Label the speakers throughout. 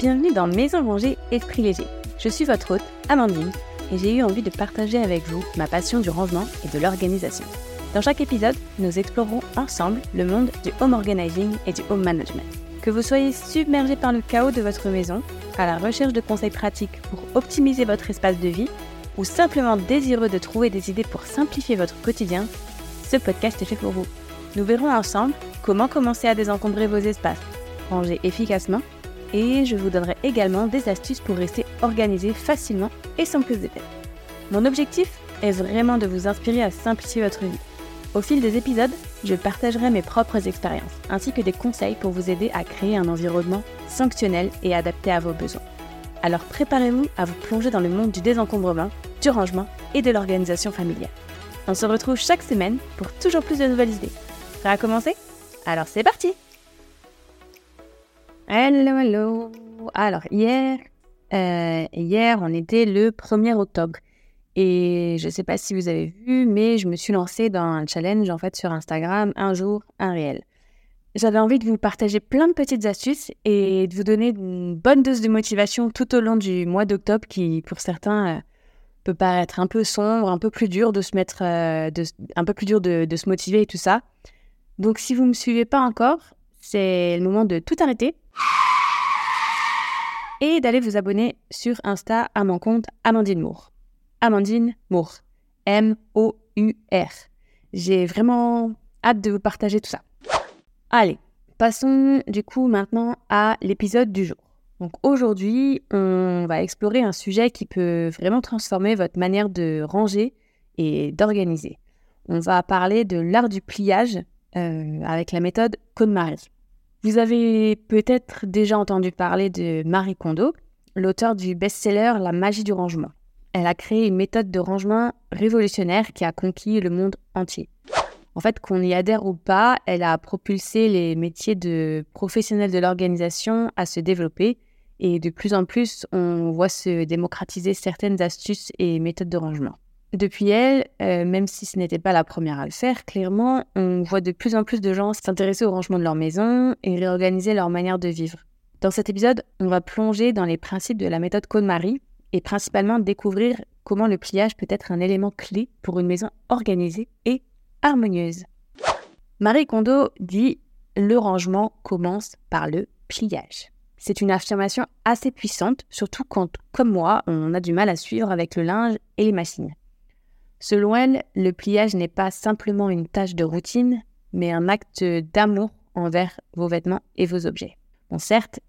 Speaker 1: Bienvenue dans Maison Rangée Esprit Léger. Je suis votre hôte, Amandine, et j'ai eu envie de partager avec vous ma passion du rangement et de l'organisation. Dans chaque épisode, nous explorerons ensemble le monde du home organizing et du home management. Que vous soyez submergé par le chaos de votre maison, à la recherche de conseils pratiques pour optimiser votre espace de vie, ou simplement désireux de trouver des idées pour simplifier votre quotidien, ce podcast est fait pour vous. Nous verrons ensemble comment commencer à désencombrer vos espaces, ranger efficacement, et je vous donnerai également des astuces pour rester organisé facilement et sans plus d'effets. Mon objectif est vraiment de vous inspirer à simplifier votre vie. Au fil des épisodes, je partagerai mes propres expériences ainsi que des conseils pour vous aider à créer un environnement sanctionnel et adapté à vos besoins. Alors préparez-vous à vous plonger dans le monde du désencombrement, du rangement et de l'organisation familiale. On se retrouve chaque semaine pour toujours plus de nouvelles idées. Prêt à commencer? Alors c'est parti Hello, hello Alors hier, euh, hier on était le 1er octobre. Et je ne sais pas si vous avez vu, mais je me suis lancée dans un challenge en fait sur Instagram, un jour, un réel. J'avais envie de vous partager plein de petites astuces et de vous donner une bonne dose de motivation tout au long du mois d'octobre qui, pour certains, euh, peut paraître un peu sombre, un peu plus dur de se mettre, euh, un peu plus dur de, se motiver et tout ça. Donc, si vous ne me suivez pas encore, c'est le moment de tout arrêter et d'aller vous abonner sur Insta à mon compte Amandine Moore. Amandine Moore. M-O-U-R. J'ai vraiment hâte de vous partager tout ça. Allez, passons du coup maintenant à l'épisode du jour. Donc aujourd'hui, on va explorer un sujet qui peut vraiment transformer votre manière de ranger et d'organiser. On va parler de l'art du pliage euh, avec la méthode KonMari. Vous avez peut-être déjà entendu parler de Marie Kondo, l'auteur du best-seller La magie du rangement. Elle a créé une méthode de rangement révolutionnaire qui a conquis le monde entier. En fait, qu'on y adhère ou pas, elle a propulsé les métiers de professionnels de l'organisation à se développer et de plus en plus, on voit se démocratiser certaines astuces et méthodes de rangement. Depuis elle, euh, même si ce n'était pas la première à le faire, clairement, on voit de plus en plus de gens s'intéresser au rangement de leur maison et réorganiser leur manière de vivre. Dans cet épisode, on va plonger dans les principes de la méthode Cône-Marie et principalement découvrir comment le pliage peut être un élément clé pour une maison organisée et harmonieuse. Marie Kondo dit Le rangement commence par le pliage. C'est une affirmation assez puissante, surtout quand, comme moi, on a du mal à suivre avec le linge et les machines. Selon elle, le pliage n'est pas simplement une tâche de routine, mais un acte d'amour envers vos vêtements et vos objets. Bon, certes,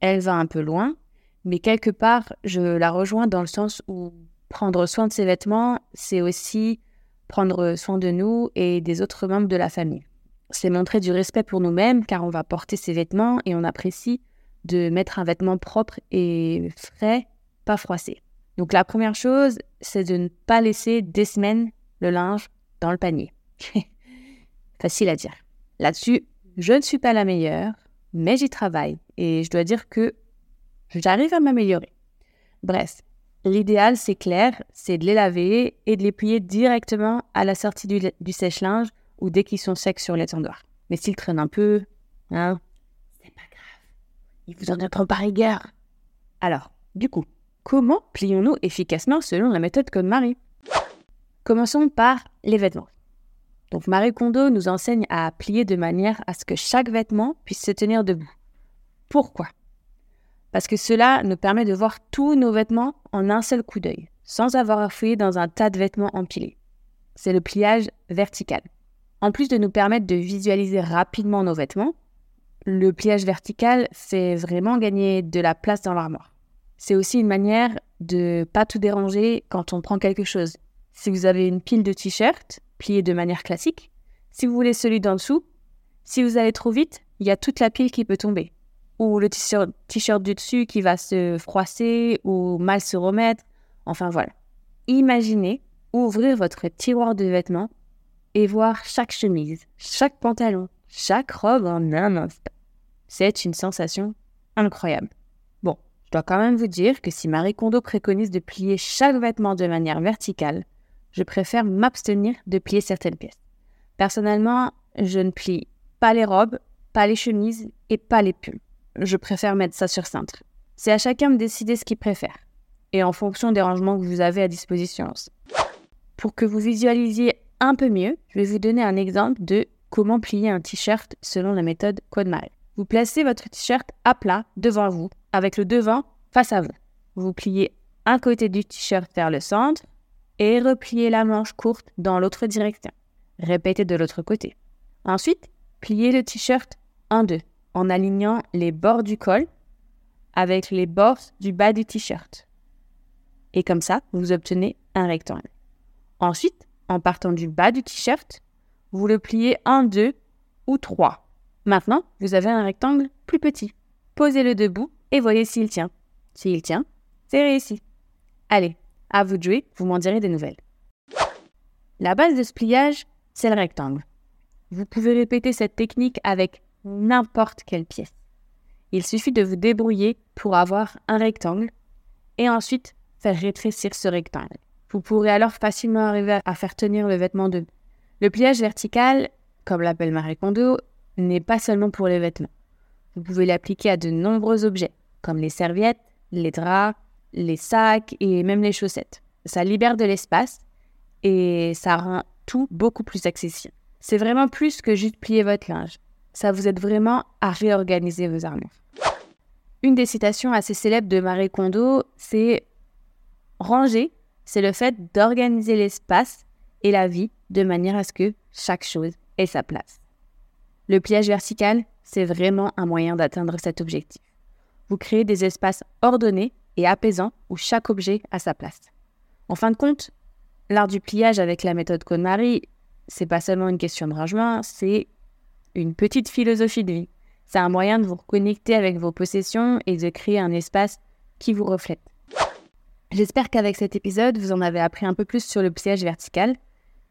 Speaker 1: elle va un peu loin, mais quelque part, je la rejoins dans le sens où prendre soin de ses vêtements, c'est aussi prendre soin de nous et des autres membres de la famille. C'est montrer du respect pour nous-mêmes car on va porter ses vêtements et on apprécie de mettre un vêtement propre et frais, pas froissé. Donc la première chose, c'est de ne pas laisser des semaines le linge dans le panier. Facile à dire. Là-dessus, je ne suis pas la meilleure, mais j'y travaille et je dois dire que j'arrive à m'améliorer. Bref, l'idéal, c'est clair, c'est de les laver et de les plier directement à la sortie du, sèche-linge ou dès qu'ils sont secs sur l'étendoir. Mais s'ils traînent un peu, hein, c'est pas grave. Ils vous en ont pas rigueur. Alors, du coup, Comment plions-nous efficacement selon la méthode Code Marie? Commençons par les vêtements. Donc Marie Kondo nous enseigne à plier de manière à ce que chaque vêtement puisse se tenir debout. Pourquoi? Parce que cela nous permet de voir tous nos vêtements en un seul coup d'œil, sans avoir à fouiller dans un tas de vêtements empilés. C'est le pliage vertical. En plus de nous permettre de visualiser rapidement nos vêtements, le pliage vertical fait vraiment gagner de la place dans l'armoire. C'est aussi une manière de pas tout déranger quand on prend quelque chose. Si vous avez une pile de t-shirts pliée de manière classique, si vous voulez celui d'en dessous, si vous allez trop vite, il y a toute la pile qui peut tomber. Ou le t-shirt du dessus qui va se froisser ou mal se remettre. Enfin voilà. Imaginez ouvrir votre tiroir de vêtements et voir chaque chemise, chaque pantalon, chaque robe en un instant. C'est une sensation incroyable dois quand même vous dire que si Marie Kondo préconise de plier chaque vêtement de manière verticale, je préfère m'abstenir de plier certaines pièces. Personnellement, je ne plie pas les robes, pas les chemises et pas les pulls. Je préfère mettre ça sur cintre. C'est à chacun de décider ce qu'il préfère, et en fonction des rangements que vous avez à disposition. Pour que vous visualisiez un peu mieux, je vais vous donner un exemple de comment plier un t-shirt selon la méthode KodeMarie. Vous placez votre t-shirt à plat devant vous, avec le devant face à vous. Vous pliez un côté du t-shirt vers le centre et repliez la manche courte dans l'autre direction. Répétez de l'autre côté. Ensuite, pliez le t-shirt en deux en alignant les bords du col avec les bords du bas du t-shirt. Et comme ça, vous obtenez un rectangle. Ensuite, en partant du bas du t-shirt, vous le pliez en deux ou trois. Maintenant, vous avez un rectangle plus petit. Posez-le debout et voyez s'il tient. S'il tient, c'est réussi. Allez, à vous de jouer, vous m'en direz des nouvelles. La base de ce pliage, c'est le rectangle. Vous pouvez répéter cette technique avec n'importe quelle pièce. Il suffit de vous débrouiller pour avoir un rectangle et ensuite faire rétrécir ce rectangle. Vous pourrez alors facilement arriver à faire tenir le vêtement debout. Le pliage vertical, comme l'appelle Marie Kondo, n'est pas seulement pour les vêtements. Vous pouvez l'appliquer à de nombreux objets, comme les serviettes, les draps, les sacs et même les chaussettes. Ça libère de l'espace et ça rend tout beaucoup plus accessible. C'est vraiment plus que juste plier votre linge. Ça vous aide vraiment à réorganiser vos armoires. Une des citations assez célèbres de Marie Kondo, c'est Ranger, c'est le fait d'organiser l'espace et la vie de manière à ce que chaque chose ait sa place. Le pliage vertical, c'est vraiment un moyen d'atteindre cet objectif. Vous créez des espaces ordonnés et apaisants où chaque objet a sa place. En fin de compte, l'art du pliage avec la méthode KonMari, c'est pas seulement une question de rangement, c'est une petite philosophie de vie. C'est un moyen de vous reconnecter avec vos possessions et de créer un espace qui vous reflète. J'espère qu'avec cet épisode, vous en avez appris un peu plus sur le pliage vertical.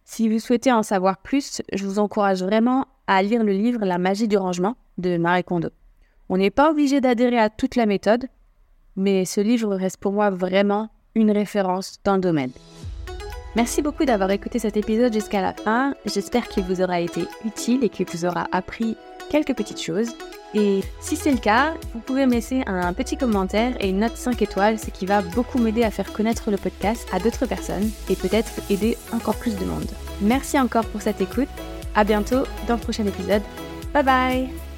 Speaker 1: Si vous souhaitez en savoir plus, je vous encourage vraiment à lire le livre La magie du rangement de Marie Kondo. On n'est pas obligé d'adhérer à toute la méthode, mais ce livre reste pour moi vraiment une référence dans le domaine. Merci beaucoup d'avoir écouté cet épisode jusqu'à la fin. J'espère qu'il vous aura été utile et qu'il vous aura appris quelques petites choses. Et si c'est le cas, vous pouvez me laisser un petit commentaire et une note 5 étoiles, ce qui va beaucoup m'aider à faire connaître le podcast à d'autres personnes et peut-être aider encore plus de monde. Merci encore pour cette écoute. À bientôt dans le prochain épisode. Bye bye